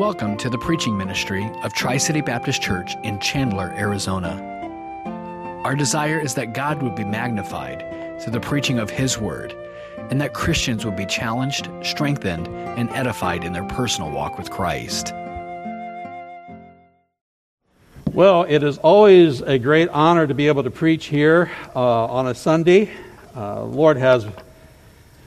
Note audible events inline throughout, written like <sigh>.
Welcome to the preaching ministry of Tri City Baptist Church in Chandler, Arizona. Our desire is that God would be magnified through the preaching of His Word, and that Christians would be challenged, strengthened, and edified in their personal walk with Christ. Well, it is always a great honor to be able to preach here uh, on a Sunday. Uh, Lord has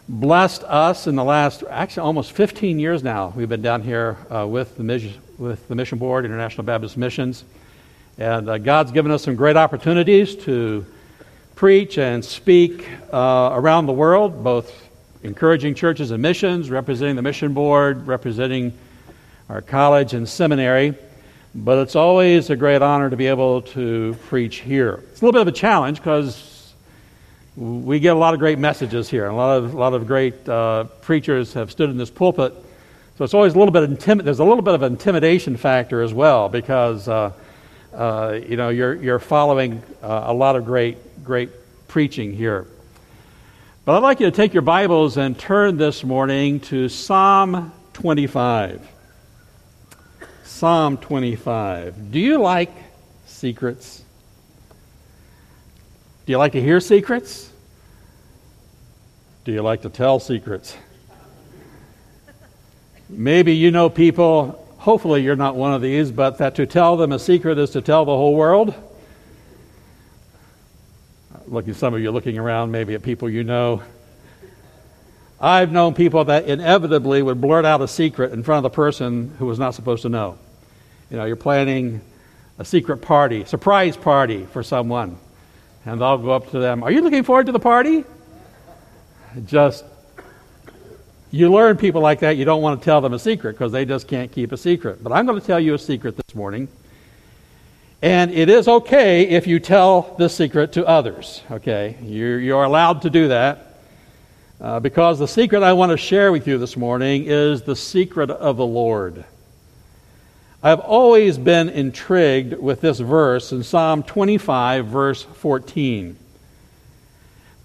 blessed us in the last, actually almost 15 years now. We've been down here uh, with, the mission, with the Mission Board, International Baptist Missions. And uh, God's given us some great opportunities to preach and speak uh, around the world, both encouraging churches and missions, representing the Mission Board, representing our college and seminary. But it's always a great honor to be able to preach here. It's a little bit of a challenge because we get a lot of great messages here. and A lot of, a lot of great uh, preachers have stood in this pulpit. So it's always a little bit intimi- there's a little bit of intimidation factor as well because uh, uh, you know you're, you're following uh, a lot of great great preaching here. But I'd like you to take your Bibles and turn this morning to Psalm 25. Psalm 25. Do you like secrets? Do you like to hear secrets? Do you like to tell secrets? Maybe you know people, hopefully you're not one of these, but that to tell them a secret is to tell the whole world. Looking, some of you looking around maybe at people you know. I've known people that inevitably would blurt out a secret in front of the person who was not supposed to know. You know, you're planning a secret party, surprise party for someone and I'll go up to them. Are you looking forward to the party? Just, you learn people like that, you don't want to tell them a secret because they just can't keep a secret. But I'm going to tell you a secret this morning. And it is okay if you tell this secret to others, okay? You're, you're allowed to do that. Uh, because the secret I want to share with you this morning is the secret of the Lord. I've always been intrigued with this verse in Psalm 25, verse 14,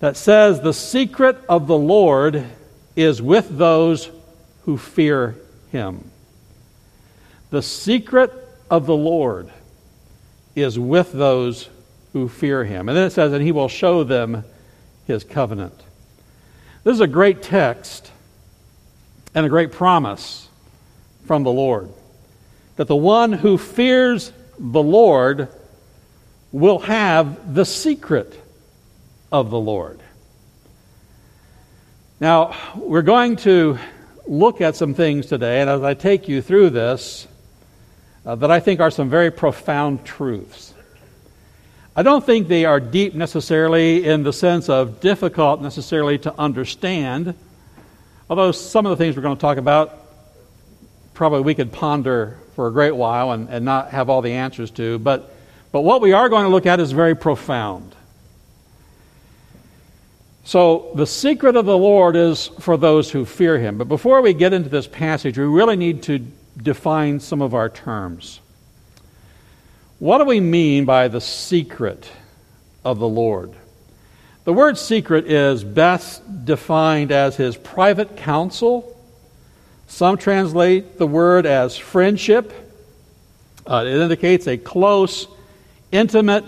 that says, The secret of the Lord is with those who fear him. The secret of the Lord is with those who fear him. And then it says, And he will show them his covenant. This is a great text and a great promise from the Lord that the one who fears the Lord will have the secret of the Lord. Now, we're going to look at some things today, and as I take you through this, uh, that I think are some very profound truths. I don't think they are deep necessarily in the sense of difficult necessarily to understand, although some of the things we're going to talk about probably we could ponder for a great while and, and not have all the answers to. But, but what we are going to look at is very profound. So, the secret of the Lord is for those who fear him. But before we get into this passage, we really need to define some of our terms. What do we mean by the secret of the Lord? The word secret is best defined as his private counsel some translate the word as friendship. Uh, it indicates a close, intimate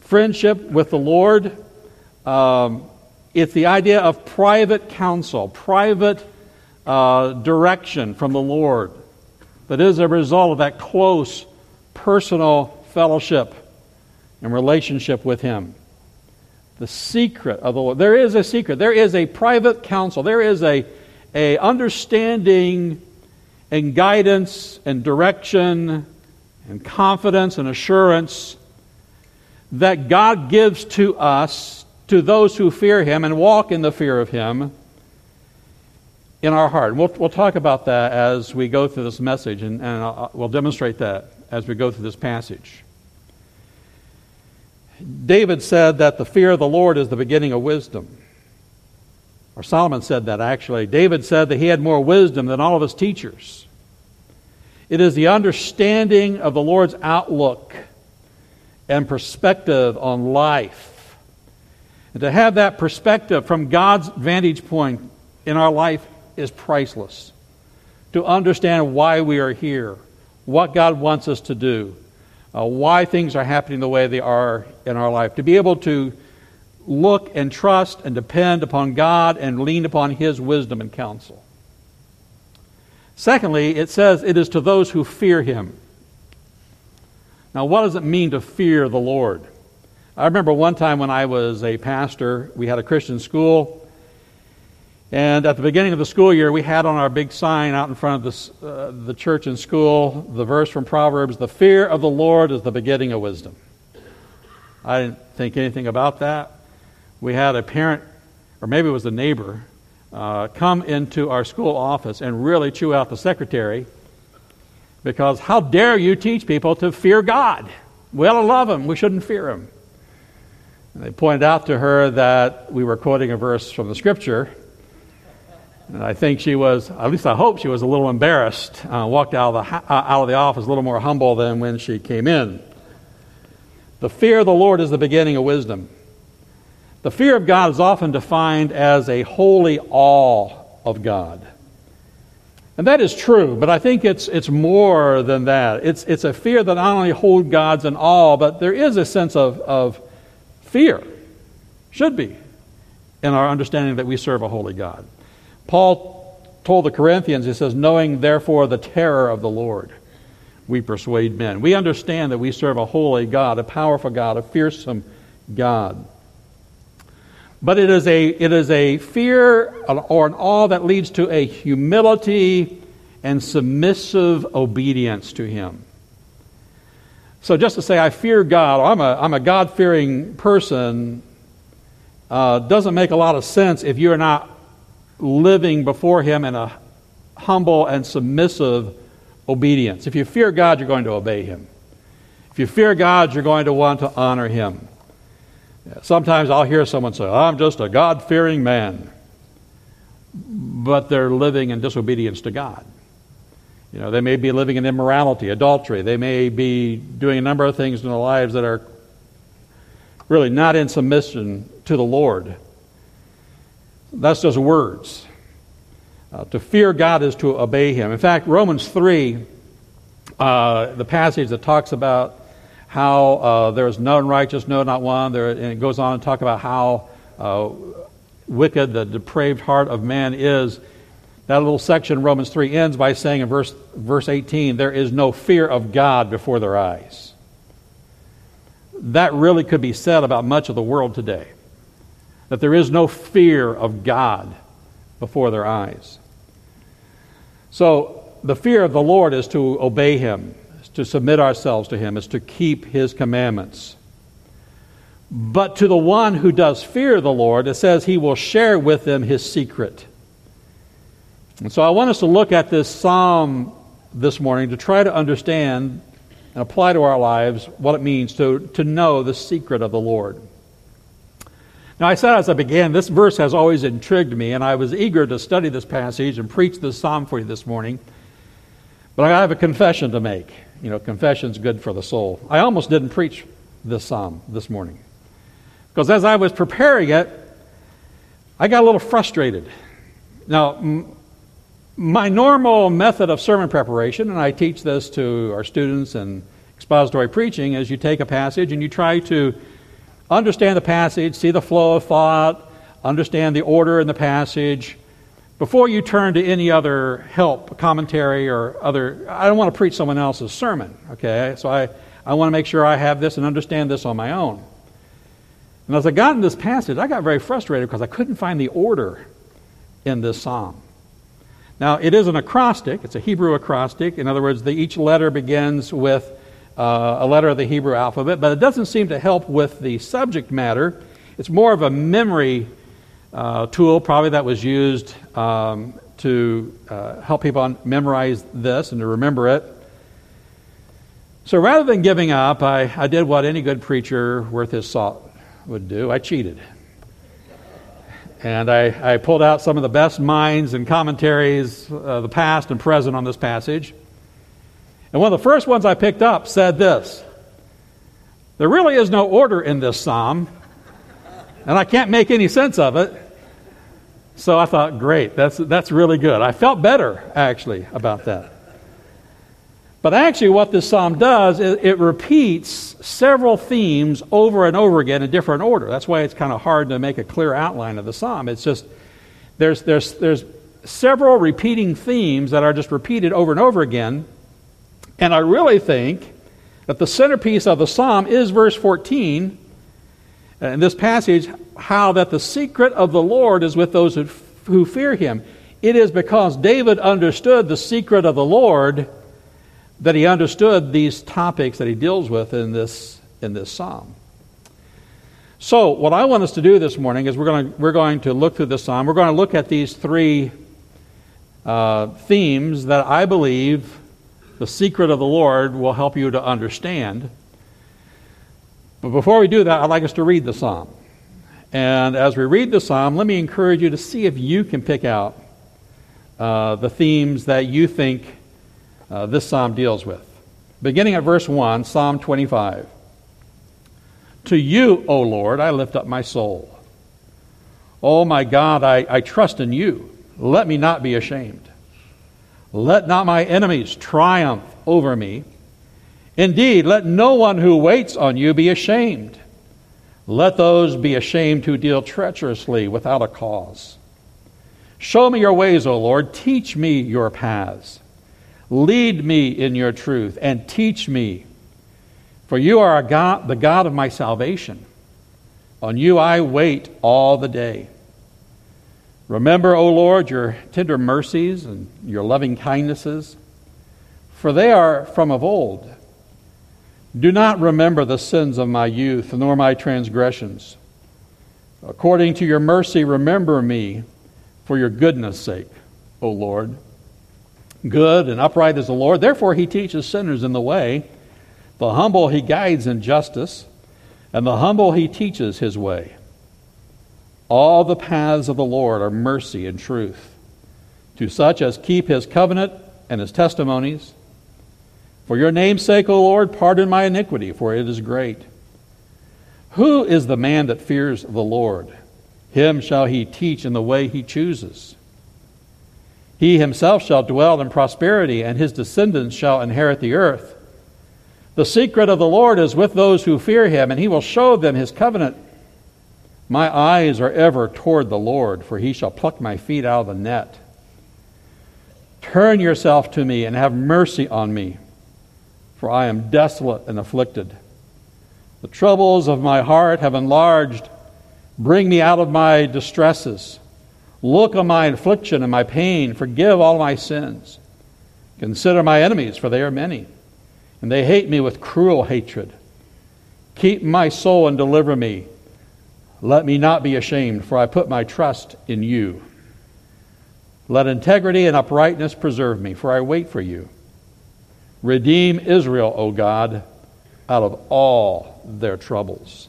friendship with the Lord. Um, it's the idea of private counsel, private uh, direction from the Lord that is a result of that close, personal fellowship and relationship with Him. The secret of the Lord. There is a secret. There is a private counsel. There is a a understanding and guidance and direction and confidence and assurance that God gives to us, to those who fear Him and walk in the fear of Him in our heart. We'll, we'll talk about that as we go through this message, and, and I'll, we'll demonstrate that as we go through this passage. David said that the fear of the Lord is the beginning of wisdom. Or Solomon said that actually. David said that he had more wisdom than all of his teachers. It is the understanding of the Lord's outlook and perspective on life. And to have that perspective from God's vantage point in our life is priceless. to understand why we are here, what God wants us to do, uh, why things are happening the way they are in our life, to be able to look and trust and depend upon God and lean upon His wisdom and counsel. Secondly, it says it is to those who fear Him. Now, what does it mean to fear the Lord? I remember one time when I was a pastor, we had a Christian school. And at the beginning of the school year, we had on our big sign out in front of the, uh, the church and school the verse from Proverbs The fear of the Lord is the beginning of wisdom. I didn't think anything about that. We had a parent, or maybe it was a neighbor, uh, come into our school office and really chew out the secretary because how dare you teach people to fear God? We ought to love Him, we shouldn't fear Him. And they pointed out to her that we were quoting a verse from the scripture and I think she was, at least I hope she was a little embarrassed, uh, walked out of, the, uh, out of the office a little more humble than when she came in. The fear of the Lord is the beginning of wisdom. The fear of God is often defined as a holy awe of God. And that is true, but I think it's, it's more than that. It's, it's a fear that not only holds God's in awe, but there is a sense of, of fear, should be, in our understanding that we serve a holy God. Paul told the Corinthians, he says, knowing therefore the terror of the Lord, we persuade men. We understand that we serve a holy God, a powerful God, a fearsome God. But it is a, it is a fear or an awe that leads to a humility and submissive obedience to Him. So just to say, I fear God, I'm a, I'm a God fearing person, uh, doesn't make a lot of sense if you're not living before Him in a humble and submissive obedience. If you fear God, you're going to obey Him. If you fear God, you're going to want to honor Him. Sometimes I'll hear someone say, I'm just a God fearing man. But they're living in disobedience to God. You know, they may be living in immorality, adultery. They may be doing a number of things in their lives that are really not in submission to the Lord. That's just words. Uh, to fear God is to obey Him. In fact, Romans 3, uh, the passage that talks about how uh, there is none righteous, no, not one, there, and it goes on to talk about how uh, wicked the depraved heart of man is. That little section, Romans 3, ends by saying in verse, verse 18, there is no fear of God before their eyes. That really could be said about much of the world today that there is no fear of God before their eyes. So, the fear of the Lord is to obey Him, to submit ourselves to Him, is to keep His commandments. But to the one who does fear the Lord, it says He will share with them His secret. And so I want us to look at this psalm this morning to try to understand and apply to our lives what it means to, to know the secret of the Lord. Now, I said as I began, this verse has always intrigued me, and I was eager to study this passage and preach this psalm for you this morning. But I have a confession to make. You know, confession's good for the soul. I almost didn't preach this psalm this morning. Because as I was preparing it, I got a little frustrated. Now, m- my normal method of sermon preparation, and I teach this to our students in expository preaching, is you take a passage and you try to understand the passage, see the flow of thought, understand the order in the passage before you turn to any other help, commentary, or other. I don't want to preach someone else's sermon, okay? So I, I want to make sure I have this and understand this on my own. And as I got in this passage, I got very frustrated because I couldn't find the order in this psalm. Now, it is an acrostic, it's a Hebrew acrostic. In other words, the, each letter begins with uh, a letter of the Hebrew alphabet, but it doesn't seem to help with the subject matter. It's more of a memory uh, tool, probably that was used um, to uh, help people memorize this and to remember it. So rather than giving up, I, I did what any good preacher worth his salt would do I cheated. And I, I pulled out some of the best minds and commentaries of the past and present on this passage. And one of the first ones I picked up said this There really is no order in this psalm, and I can't make any sense of it. So I thought, great, that's, that's really good. I felt better, actually, about that. But actually, what this psalm does is it repeats several themes over and over again in different order. That's why it's kind of hard to make a clear outline of the psalm. It's just there's, there's, there's several repeating themes that are just repeated over and over again. And I really think that the centerpiece of the psalm is verse 14 in this passage how that the secret of the Lord is with those who, who fear him. It is because David understood the secret of the Lord that he understood these topics that he deals with in this, in this psalm. So, what I want us to do this morning is we're going to, we're going to look through this psalm. We're going to look at these three uh, themes that I believe the secret of the Lord will help you to understand. But before we do that, I'd like us to read the psalm. And as we read the psalm, let me encourage you to see if you can pick out uh, the themes that you think uh, this psalm deals with. Beginning at verse 1, Psalm 25. To you, O Lord, I lift up my soul. O my God, I, I trust in you. Let me not be ashamed. Let not my enemies triumph over me. Indeed, let no one who waits on you be ashamed. Let those be ashamed who deal treacherously without a cause. Show me your ways, O Lord. Teach me your paths. Lead me in your truth and teach me. For you are God, the God of my salvation. On you I wait all the day. Remember, O Lord, your tender mercies and your loving kindnesses, for they are from of old. Do not remember the sins of my youth, nor my transgressions. According to your mercy, remember me for your goodness' sake, O Lord. Good and upright is the Lord. Therefore, he teaches sinners in the way. The humble he guides in justice, and the humble he teaches his way. All the paths of the Lord are mercy and truth to such as keep his covenant and his testimonies. For your name's sake, O Lord, pardon my iniquity, for it is great. Who is the man that fears the Lord? Him shall he teach in the way he chooses. He himself shall dwell in prosperity, and his descendants shall inherit the earth. The secret of the Lord is with those who fear him, and he will show them his covenant. My eyes are ever toward the Lord, for he shall pluck my feet out of the net. Turn yourself to me and have mercy on me, for I am desolate and afflicted. The troubles of my heart have enlarged. Bring me out of my distresses. Look on my affliction and my pain. Forgive all my sins. Consider my enemies, for they are many, and they hate me with cruel hatred. Keep my soul and deliver me. Let me not be ashamed, for I put my trust in you. Let integrity and uprightness preserve me, for I wait for you. Redeem Israel, O God, out of all their troubles.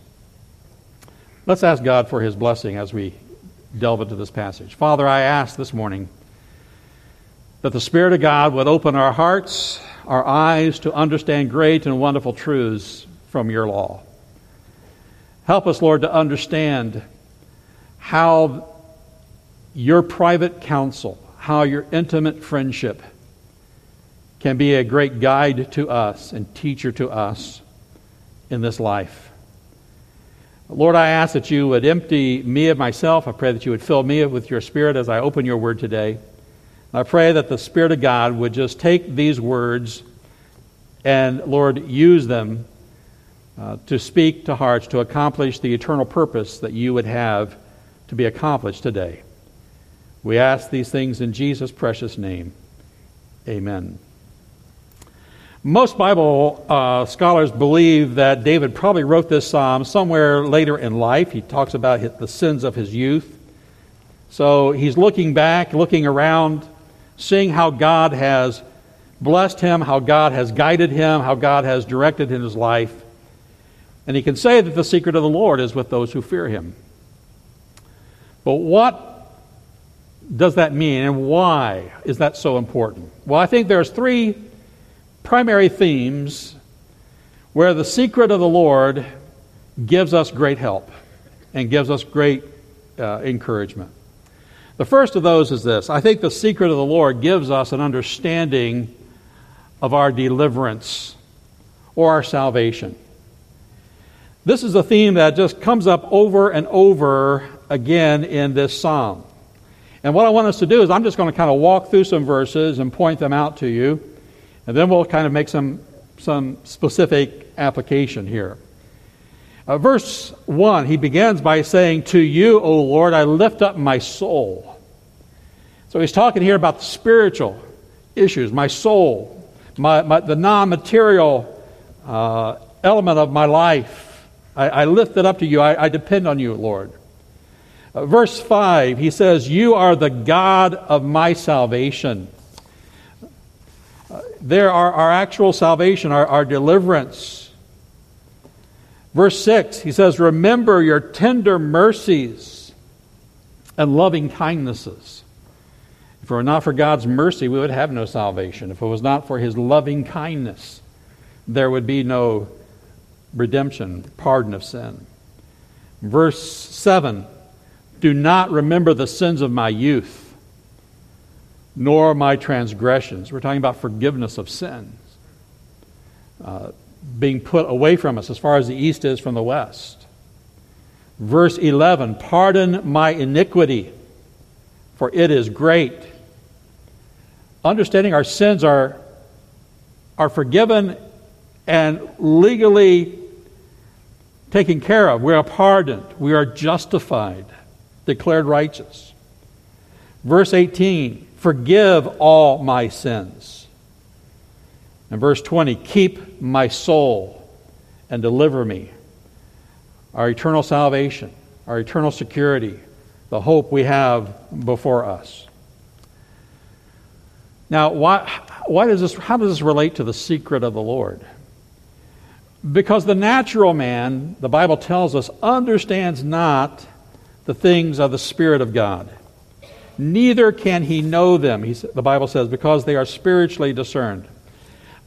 Let's ask God for his blessing as we delve into this passage. Father, I ask this morning that the Spirit of God would open our hearts, our eyes to understand great and wonderful truths from your law. Help us, Lord, to understand how your private counsel, how your intimate friendship can be a great guide to us and teacher to us in this life. Lord, I ask that you would empty me of myself. I pray that you would fill me with your Spirit as I open your word today. I pray that the Spirit of God would just take these words and, Lord, use them uh, to speak to hearts to accomplish the eternal purpose that you would have to be accomplished today. We ask these things in Jesus' precious name. Amen. Most Bible uh, scholars believe that David probably wrote this psalm somewhere later in life. He talks about his, the sins of his youth. So he's looking back, looking around, seeing how God has blessed him, how God has guided him, how God has directed in his life. And he can say that the secret of the Lord is with those who fear him. But what does that mean and why is that so important? Well, I think there's three primary themes where the secret of the Lord gives us great help and gives us great uh, encouragement. The The first of those is this I think the secret of the Lord gives us an understanding of our deliverance or our salvation. This is a theme that just comes up over and over again in this psalm. And what I want us to do is I'm just going to kind of walk through some verses and point them out to you, and then we'll kind of make some, some specific application here. Uh, verse 1, he begins by saying, To you, O Lord, I lift up my soul. So he's talking here about the spiritual issues, my soul, my, my the non material uh, element of my life. I, I, lift it up to you. I, I depend on you, Lord. Uh, verse 5, he says, You are the God of my salvation. There are our actual salvation, our, our deliverance. Verse 6, he says, Remember your tender mercies and loving kindnesses. If it were not for God's mercy, we would have no salvation. If it was not for his loving kindness, there would be no redemption, pardon of sin. Verse 7 Do not remember the sins of my youth, nor my transgressions. We're talking about forgiveness of sins. Uh, being put away from us as far as the east is from the west. Verse 11 Pardon my iniquity, for it is great. Understanding our sins are, are forgiven and legally taken care of. We are pardoned. We are justified, declared righteous. Verse 18 Forgive all my sins. And verse 20 Keep my soul and deliver me. Our eternal salvation, our eternal security, the hope we have before us. Now, why, why does this, how does this relate to the secret of the Lord? Because the natural man, the Bible tells us, understands not the things of the Spirit of God. Neither can he know them, he, the Bible says, because they are spiritually discerned.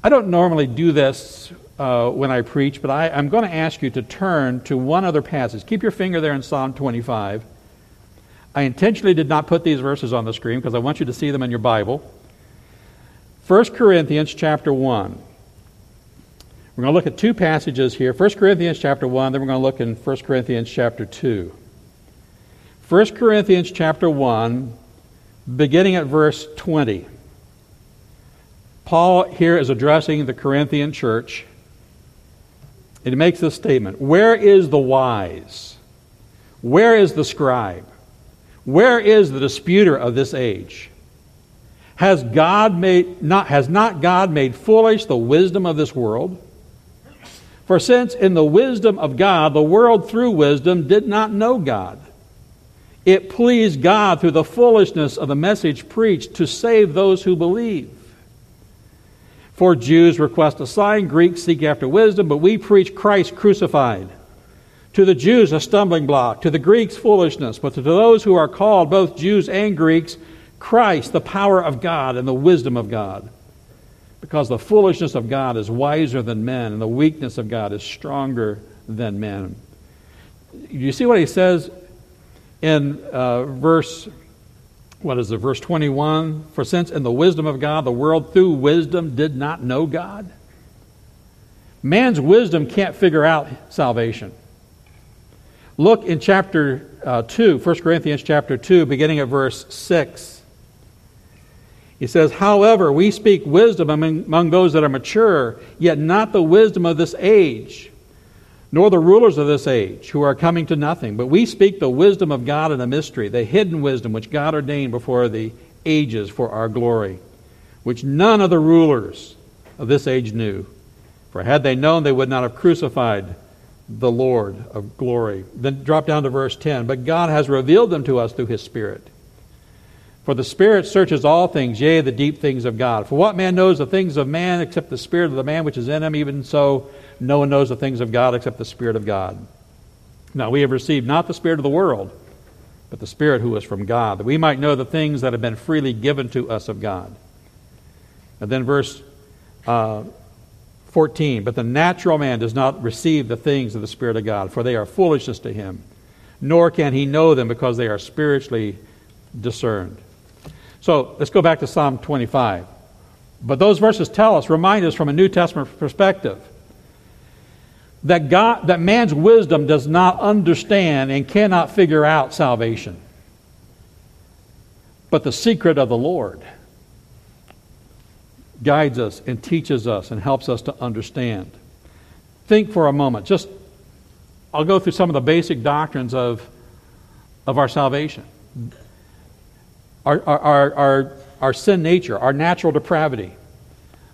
I don't normally do this uh, when I preach, but I, I'm going to ask you to turn to one other passage. Keep your finger there in Psalm 25. I intentionally did not put these verses on the screen because I want you to see them in your Bible. 1 Corinthians chapter 1. We're going to look at two passages here 1 Corinthians chapter 1, then we're going to look in 1 Corinthians chapter 2. 1 Corinthians chapter 1, beginning at verse 20. Paul here is addressing the Corinthian church. It makes this statement Where is the wise? Where is the scribe? Where is the disputer of this age? Has God made not has not God made foolish the wisdom of this world? For since in the wisdom of God, the world through wisdom did not know God, it pleased God through the foolishness of the message preached to save those who believe. For Jews request a sign, Greeks seek after wisdom, but we preach Christ crucified. To the Jews, a stumbling block, to the Greeks, foolishness, but to those who are called, both Jews and Greeks, Christ, the power of God and the wisdom of God because the foolishness of God is wiser than men, and the weakness of God is stronger than men. You see what he says in uh, verse, what is it, verse 21? For since in the wisdom of God, the world through wisdom did not know God. Man's wisdom can't figure out salvation. Look in chapter uh, 2, 1 Corinthians chapter 2, beginning at verse 6. He says, However, we speak wisdom among, among those that are mature, yet not the wisdom of this age, nor the rulers of this age, who are coming to nothing. But we speak the wisdom of God in a mystery, the hidden wisdom which God ordained before the ages for our glory, which none of the rulers of this age knew. For had they known, they would not have crucified the Lord of glory. Then drop down to verse 10. But God has revealed them to us through his Spirit. For the Spirit searches all things, yea, the deep things of God. For what man knows the things of man except the Spirit of the man which is in him? Even so, no one knows the things of God except the Spirit of God. Now, we have received not the Spirit of the world, but the Spirit who is from God, that we might know the things that have been freely given to us of God. And then verse uh, 14 But the natural man does not receive the things of the Spirit of God, for they are foolishness to him, nor can he know them because they are spiritually discerned. So let's go back to Psalm 25. But those verses tell us, remind us from a New Testament perspective, that God, that man's wisdom does not understand and cannot figure out salvation. But the secret of the Lord guides us and teaches us and helps us to understand. Think for a moment. Just I'll go through some of the basic doctrines of, of our salvation. Our, our, our, our sin nature, our natural depravity.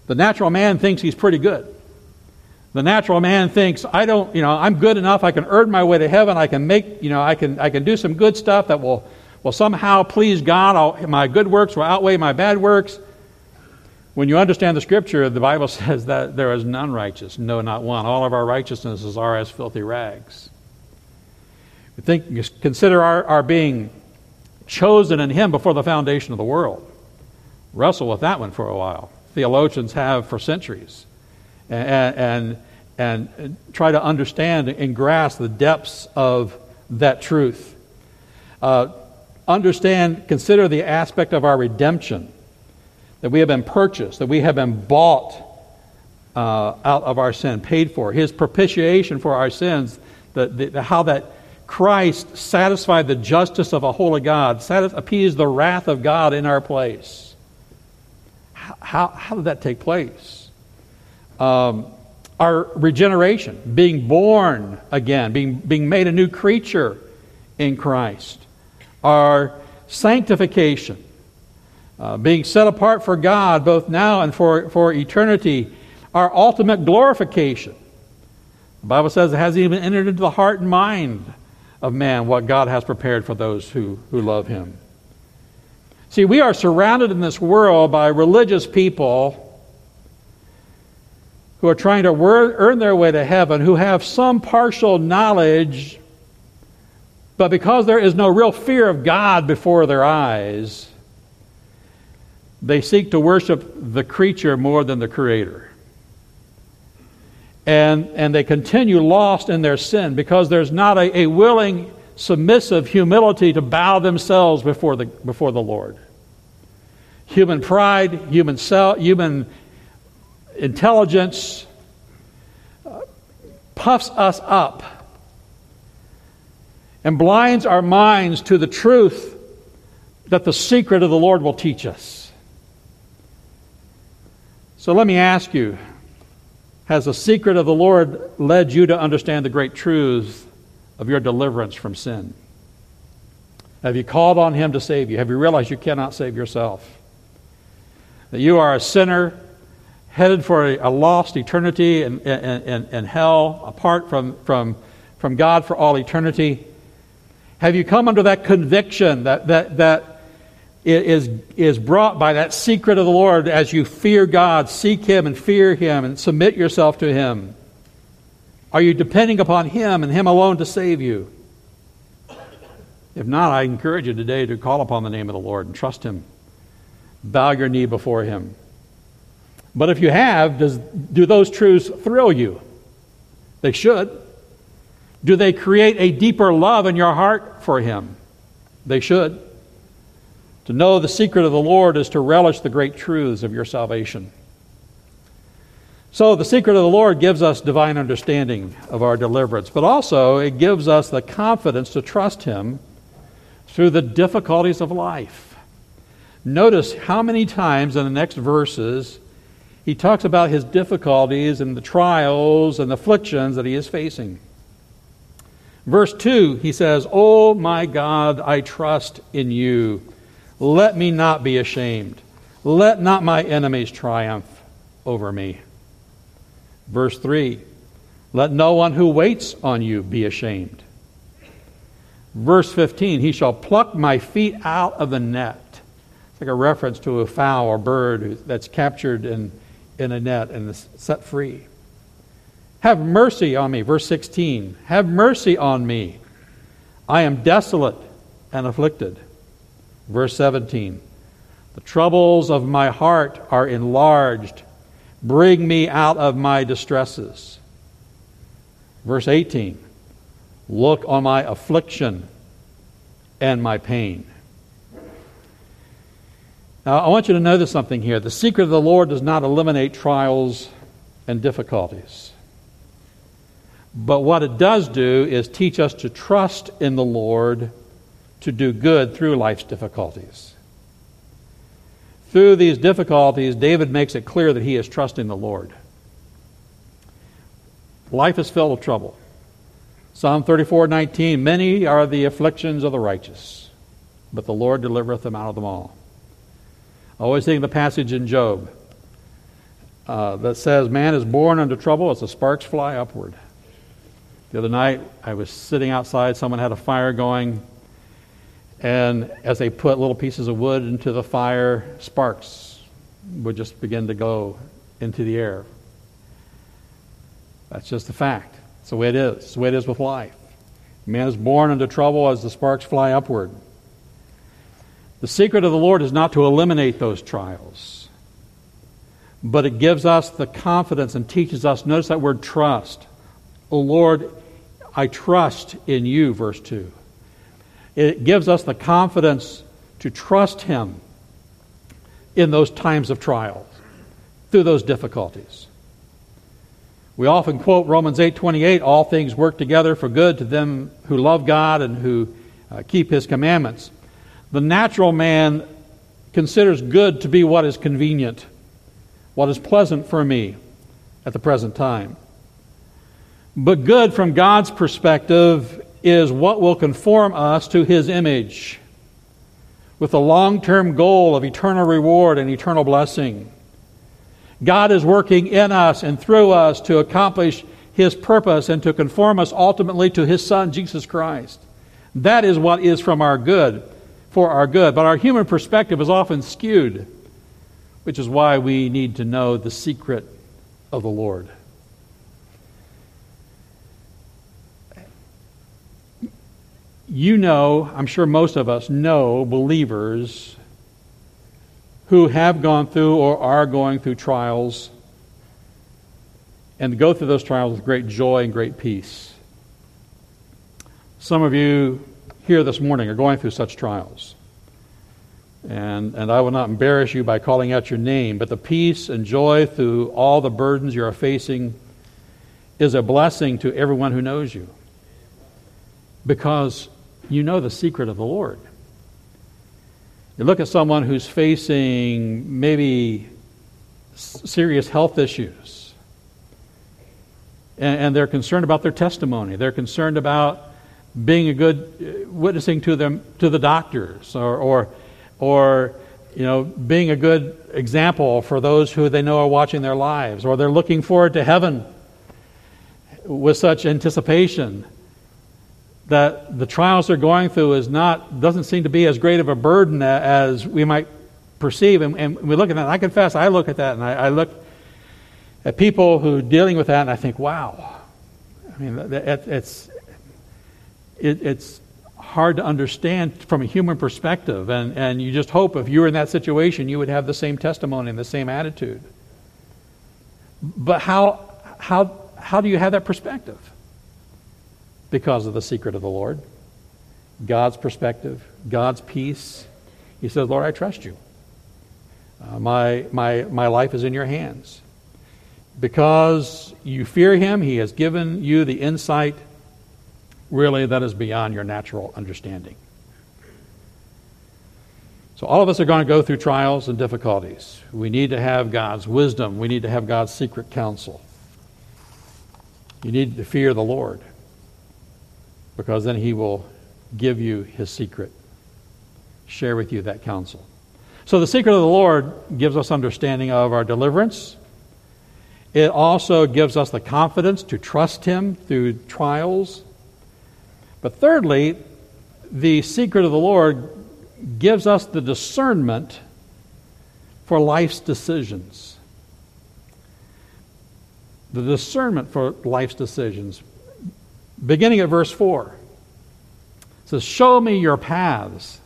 The natural man thinks he's pretty good. The natural man thinks, I don't, you know, I'm good enough, I can earn my way to heaven, I can make, you know, I can, I can do some good stuff that will, will somehow please God. I'll, my good works will outweigh my bad works. When you understand the scripture, the Bible <laughs> says that there is none righteous, no, not one. All of our righteousnesses are as filthy rags. Think, consider our, our being chosen in Him before the foundation of the world. Wrestle with that one for a while. Theologians have for centuries. And, and, and try to understand and grasp the depths of that truth. Uh, understand, consider the aspect of our redemption that we have been purchased, that we have been bought uh, out of our sin, paid for. His propitiation for our sins, the, the, the, how that Christ satisfied the justice of a holy God, satis- appeased the wrath of God in our place. How, how, how did that take place? Um, our regeneration, being born again, being, being made a new creature in Christ. Our sanctification, uh, being set apart for God both now and for, for eternity, our ultimate glorification. The Bible says it hasn't even entered into the heart and mind of man what God has prepared for those who, who love Him. See, we are surrounded in this world by religious people who are trying to earn their way to heaven, who have some partial knowledge, but because there is no real fear of God before their eyes, they seek to worship the creature more than the creator. And, and they continue lost in their sin because there's not a, a willing, submissive humility to bow themselves before the, before the Lord. Human pride, human, self, human intelligence uh, puffs us up and blinds our minds to the truth that the secret of the Lord will teach us. So let me ask you Has the secret of the Lord led you to understand the great truths of your deliverance from sin? Have you called on Him to save you? Have you realized you cannot save yourself? That you are a sinner headed for a, a lost eternity and, in, in, in hell, apart from, from, from God for all eternity? Have you come under that conviction that, that, that is, is brought by that secret of the Lord as you fear God, seek Him and fear Him and submit yourself to Him? Are you depending upon Him and Him alone to save you? If not, I encourage you today to call upon the name of the Lord and trust Him. Bow your knee before Him. But if you have, does, do those truths thrill you? They should. Do they create a deeper love in your heart for Him? They should. To know the secret of the Lord is to relish the great truths of your salvation. So, the secret of the Lord gives us divine understanding of our deliverance, but also it gives us the confidence to trust Him through the difficulties of life. Notice how many times in the next verses he talks about his difficulties and the trials and afflictions that he is facing. Verse 2, he says, Oh my God, I trust in you. Let me not be ashamed. Let not my enemies triumph over me. Verse 3 Let no one who waits on you be ashamed. Verse 15 He shall pluck my feet out of the net. It's like a reference to a fowl or bird that's captured in, in a net and is set free. Have mercy on me. Verse 16 Have mercy on me. I am desolate and afflicted. Verse 17 The troubles of my heart are enlarged. Bring me out of my distresses. Verse 18 Look on my affliction and my pain. Now, I want you to notice something here. The secret of the Lord does not eliminate trials and difficulties. But what it does do is teach us to trust in the Lord to do good through life's difficulties. Through these difficulties, David makes it clear that he is trusting the Lord. Life is filled with trouble. Psalm 34:19 Many are the afflictions of the righteous, but the Lord delivereth them out of them all. I always think of the passage in Job uh, that says, Man is born unto trouble as the sparks fly upward. The other night, I was sitting outside, someone had a fire going, and as they put little pieces of wood into the fire, sparks would just begin to go into the air. That's just a fact. It's the way it is. It's the way it is with life. Man is born into trouble as the sparks fly upward. The secret of the Lord is not to eliminate those trials, but it gives us the confidence and teaches us. Notice that word trust. O Lord, I trust in you, verse 2. It gives us the confidence to trust Him in those times of trials, through those difficulties. We often quote Romans 8:28, all things work together for good to them who love God and who uh, keep his commandments. The natural man considers good to be what is convenient, what is pleasant for me at the present time. But good from God's perspective is what will conform us to his image with a long-term goal of eternal reward and eternal blessing. God is working in us and through us to accomplish His purpose and to conform us ultimately to His Son, Jesus Christ. That is what is from our good, for our good. But our human perspective is often skewed, which is why we need to know the secret of the Lord. You know, I'm sure most of us know believers who have gone through or are going through trials and go through those trials with great joy and great peace. Some of you here this morning are going through such trials. And, and I will not embarrass you by calling out your name, but the peace and joy through all the burdens you are facing is a blessing to everyone who knows you because you know the secret of the Lord. You look at someone who's facing maybe serious health issues, and, and, they're concerned about their testimony. They're concerned about being a good uh, witnessing to them to the doctors, or, or, or you know, being a good example for those who they know are watching their lives, or they're looking forward to heaven with such anticipation that the trials they're going through is not doesn't seem to be as great of a burden as we might perceive. And, and we look at that. I confess, I look at that and I, I, look at people who are dealing with that, and I think, wow. I mean, it, it's it, it's hard to understand from a human perspective, and and you just hope if you were in that situation, you would have the same testimony and the same attitude. But how how how do you have that perspective? because of the secret of the Lord. God's perspective, God's peace. He says, Lord, I trust you. Uh, my, my, my life is in your hands. Because you fear him, he has given you the insight, really, that is beyond your natural understanding. So, all of us are going to go through trials and difficulties. We need to have God's wisdom, we need to have God's secret counsel. You need to fear the Lord because then he will give you his secret, share with you that counsel. So the secret of the Lord gives us understanding of our deliverance. It also gives us the confidence to trust him through trials. But thirdly, the secret of the Lord gives us the discernment for life's decisions. The discernment for life's decisions beginning at verse 4. It says, Show me your paths,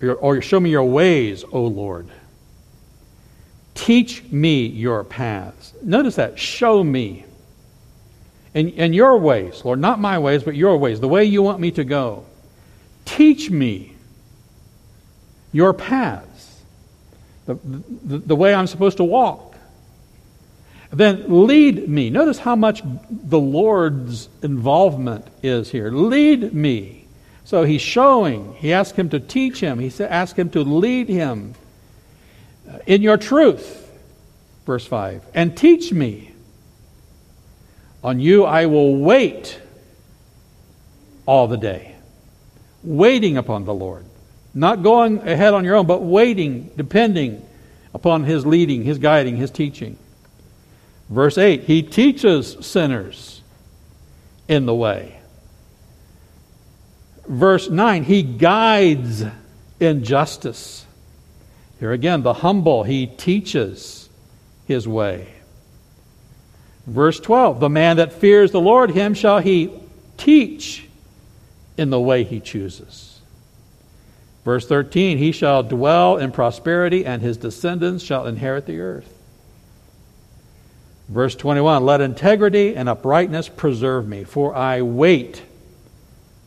or show me your ways, O Lord. Teach me your paths. Notice that, show me. And, and your ways, Lord, not my ways, but your ways, the way you want me to go. Teach me. your paths, the, the, the way I'm supposed to walk. Then lead me. Notice how much the Lord's involvement is here. Lead me. So he's showing. He asked him to teach him. He asked him to lead him uh, in your truth. Verse 5. And teach me. On you I will wait all the day. Waiting upon the Lord. Not going ahead on your own, but waiting, depending upon His leading, His guiding, His teaching. Verse 8 He teaches sinners in the way. Verse 9 He guides in justice. Here again, the humble, He teaches His way. Verse 12 The man that fears the Lord, him shall He teach in the way He chooses. Verse 13 He shall dwell in prosperity, and his descendants shall inherit the earth. Verse 21 Let integrity and uprightness preserve me, for I wait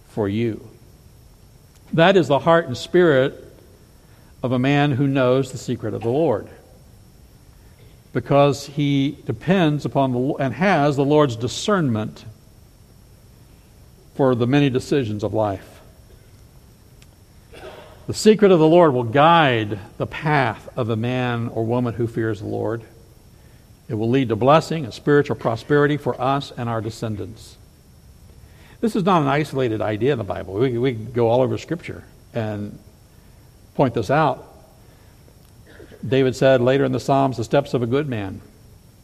for you. That is the heart and spirit of a man who knows the secret of the Lord. Because he depends upon the, and has the Lord's discernment for the many decisions of life. The secret of the Lord will guide the path of a man or woman who fears the Lord. It will lead to blessing and spiritual prosperity for us and our descendants. This is not an isolated idea in the Bible. We, we go all over Scripture and point this out. David said later in the Psalms, the steps of a good man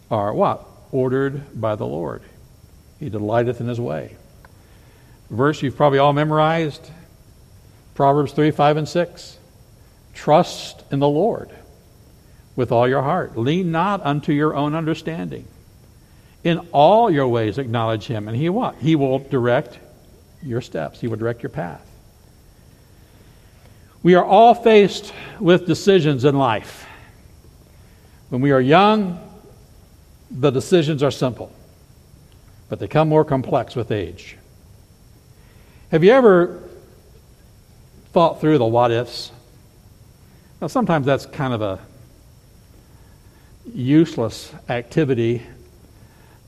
are what? Ordered by the Lord. He delighteth in his way. Verse you've probably all memorized Proverbs 3, 5, and 6. Trust in the Lord with all your heart. Lean not unto your own understanding. In all your ways acknowledge him, and he what? He will direct your steps. He will direct your path. We are all faced with decisions in life. When we are young, the decisions are simple, but they come more complex with age. Have you ever thought through the what ifs. Now, sometimes that's kind of a useless activity,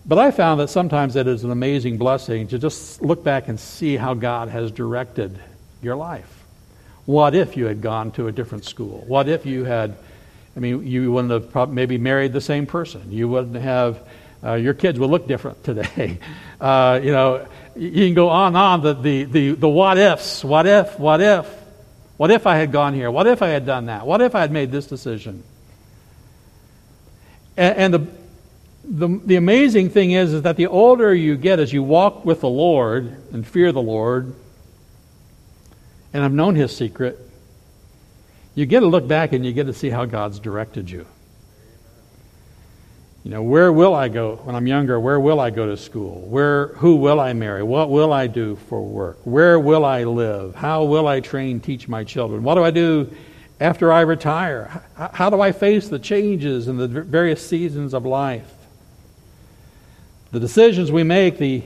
but I found that sometimes it is an amazing blessing to just look back and see how God has directed your life. What if you had gone to a different school? What if you had, I mean, you wouldn't have maybe married the same person? You wouldn't have, uh, your kids would look different today. <laughs> Uh, you know, you can go on and on the, the, the, the what ifs. What if? What if? What if I had gone here? What if I had done that? What if I had made this decision? And, and the, the, the amazing thing is, is that the older you get as you walk with the Lord and fear the Lord, and I've known His secret, you get to look back and you get to see how God's directed you. You know, where will I go when I'm younger? Where will I go to school? Where, who will I marry? What will I do for work? Where will I live? How will I train, teach my children? What do I do after I retire? How do I face the changes in the various seasons of life? The decisions we make, the,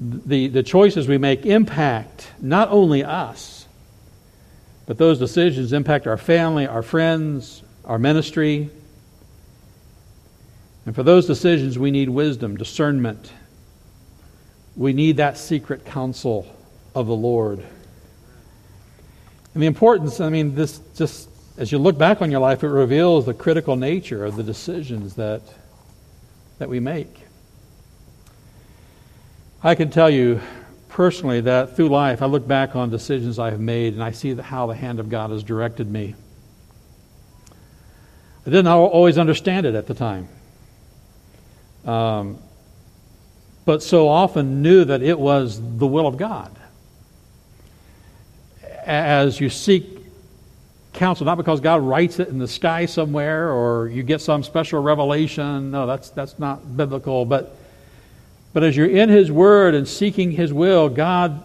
the, the choices we make impact not only us, but those decisions impact our family, our friends, our ministry, and for those decisions, we need wisdom, discernment. We need that secret counsel of the Lord. And the importance, I mean, this just as you look back on your life, it reveals the critical nature of the decisions that, that we make. I can tell you personally that through life, I look back on decisions I have made and I see how the hand of God has directed me. I didn't always understand it at the time um, but so often knew that it was the will of God. As you seek counsel, not because God writes it in the sky somewhere or you get some special revelation. No, that's, that's not biblical. But, but as you're in His Word and seeking His will, God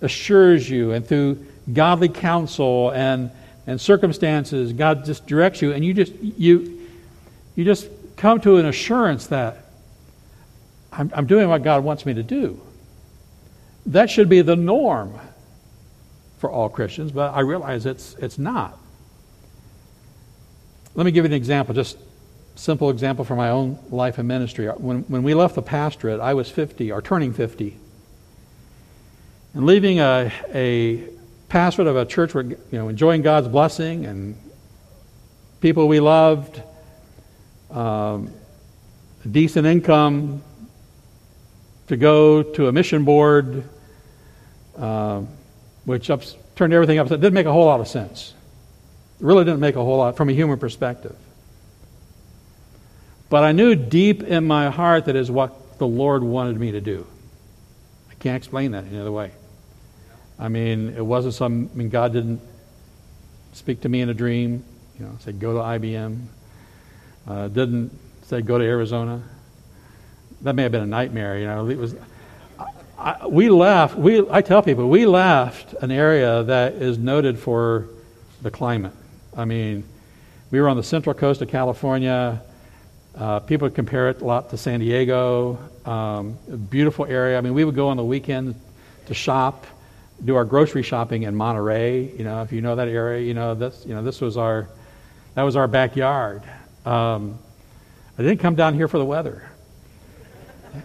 assures you, and through godly counsel and, and circumstances, God just directs you, and you just, you, you just come to an assurance that I'm, I'm doing what God wants me to do. That should be the norm for all Christians, but I realize it's, it's not. Let me give you an example, just simple example from my own life and ministry. When, when we left the pastorate, I was 50, or turning 50. And leaving a, a pastorate of a church where, you know, enjoying God's blessing and people we loved, um, decent income, to go to a mission board, uh, which ups, turned everything upside. Didn't make a whole lot of sense. It really didn't make a whole lot from a human perspective. But I knew deep in my heart that is what the Lord wanted me to do. I can't explain that any other way. I mean, it wasn't some. I mean, God didn't speak to me in a dream. You know, say go to IBM. Uh, didn't say go to Arizona. That may have been a nightmare. You know, it was. I, we left. We I tell people we left an area that is noted for the climate. I mean, we were on the central coast of California. Uh, people compare it a lot to San Diego. Um, beautiful area. I mean, we would go on the weekend to shop do our grocery shopping in Monterey. You know, if you know that area, you know this. You know, this was our that was our backyard. Um, I didn't come down here for the weather,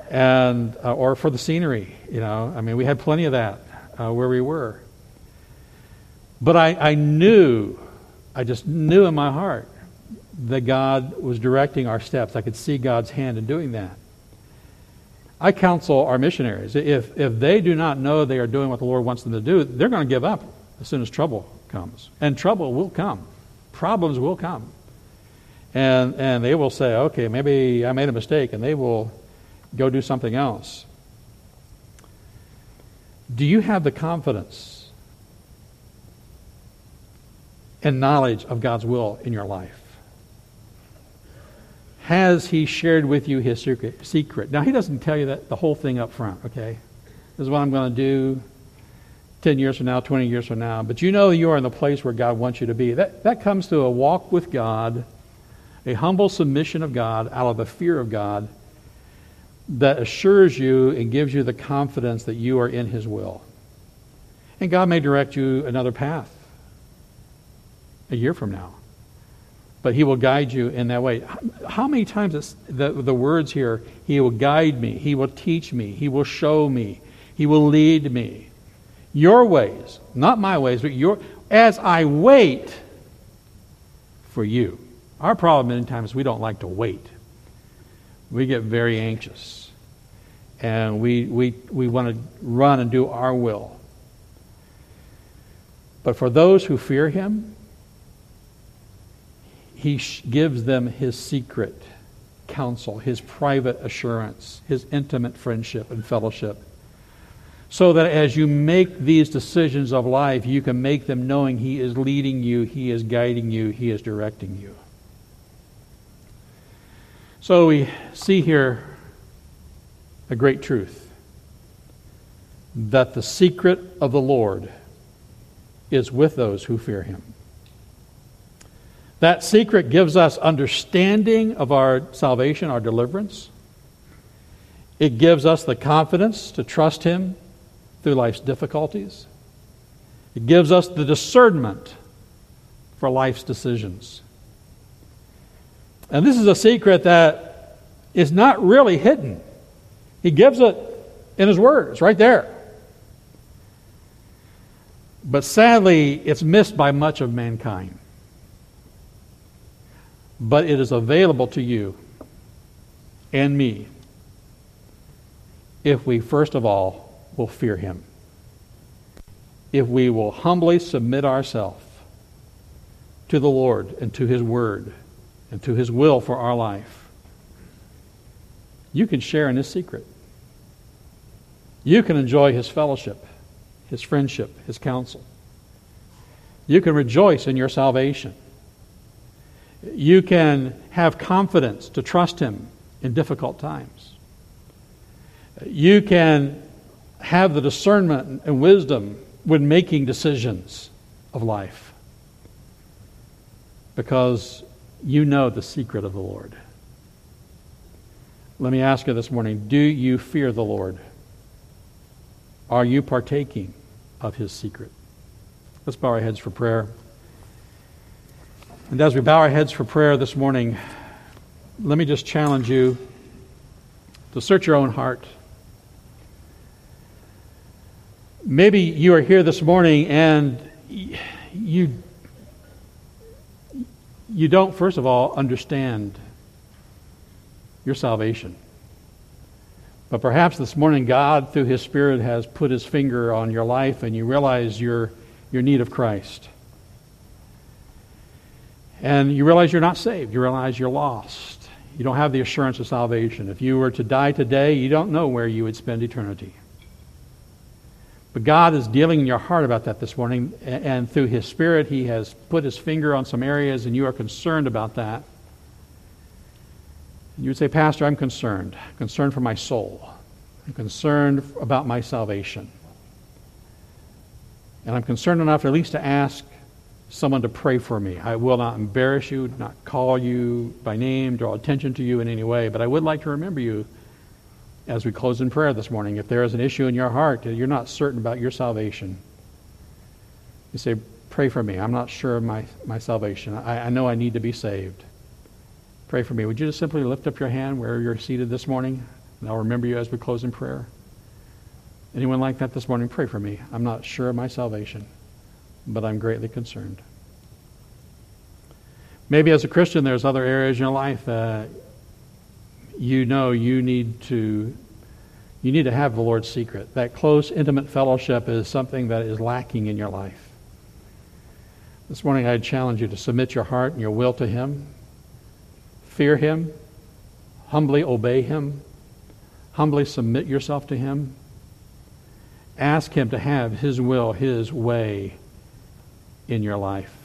and uh, or for the scenery. You know, I mean, we had plenty of that uh, where we were. But I, I knew, I just knew in my heart that God was directing our steps. I could see God's hand in doing that. I counsel our missionaries. If, if they do not know they are doing what the Lord wants them to do, they're going to give up as soon as trouble comes. And trouble will come, problems will come. And, and they will say, okay, maybe I made a mistake, and they will go do something else. Do you have the confidence and knowledge of God's will in your life? Has he shared with you his secret? Now, he doesn't tell you that the whole thing up front, okay? This is what I'm going to do 10 years from now, 20 years from now. But you know you are in the place where God wants you to be. That, that comes through a walk with God, a humble submission of God out of the fear of God that assures you and gives you the confidence that you are in his will. And God may direct you another path a year from now but he will guide you in that way. How many times the, the words here, he will guide me, he will teach me, he will show me, he will lead me. Your ways, not my ways, but your, as I wait for you. Our problem many times we don't like to wait. We get very anxious. And we, we, we want to run and do our will. But for those who fear him, he gives them his secret counsel, his private assurance, his intimate friendship and fellowship. So that as you make these decisions of life, you can make them knowing he is leading you, he is guiding you, he is directing you. So we see here a great truth that the secret of the Lord is with those who fear him. That secret gives us understanding of our salvation, our deliverance. It gives us the confidence to trust Him through life's difficulties. It gives us the discernment for life's decisions. And this is a secret that is not really hidden. He gives it in His Word, it's right there. But sadly, it's missed by much of mankind but it is available to you and me if we, first of all, will fear Him. If we will humbly submit ourselves to the Lord and to His Word and to His will for our life, you can share in His secret. You can enjoy His fellowship, His friendship, His counsel. You can rejoice in your salvation you can have confidence to trust Him in difficult times. You can have the discernment and wisdom when making decisions of life because you know the secret of the Lord. Let me ask you this morning do you fear the Lord? Are you partaking of His secret? Let's bow our heads for prayer. And as we bow our heads for prayer this morning, let me just challenge you to search your own heart. Maybe you are here this morning and you, you don't, first of all, understand your salvation. But perhaps this morning, God, through His Spirit, has put His finger on your life and you realize your, your need of Christ. And you realize you're not saved. You realize you're lost. You don't have the assurance of salvation. If you were to die today, you don't know where you would spend eternity. But God is dealing in your heart about that this morning, and through His Spirit, He has put His finger on some areas, and you are concerned about that. You would say, Pastor, I'm concerned. concerned for my soul. I'm concerned about my salvation. And I'm concerned enough at least to ask someone to pray for me. I will not embarrass you, not call you by name, draw attention to you in any way, but I would like to remember you as we close in prayer this morning. If there is an issue in your heart uh, you're not certain about your salvation, you say, Pray for me. I'm not sure of my, my salvation. I, I know I need to be saved. Pray for me. Would you just simply lift up your hand where you're seated this morning? And I'll remember you as we close in prayer. Anyone like that this morning? Pray for me. I'm not sure of my salvation, but I'm greatly concerned. Maybe as a Christian, there's other areas in your life that you know you need to you need to have the Lord's secret. That close, intimate fellowship is something that is lacking in your life. This morning, I challenge you to submit your heart and your will to Him, fear Him, humbly obey Him, humbly submit yourself to Him. Ask Him to have His will, His way in your life.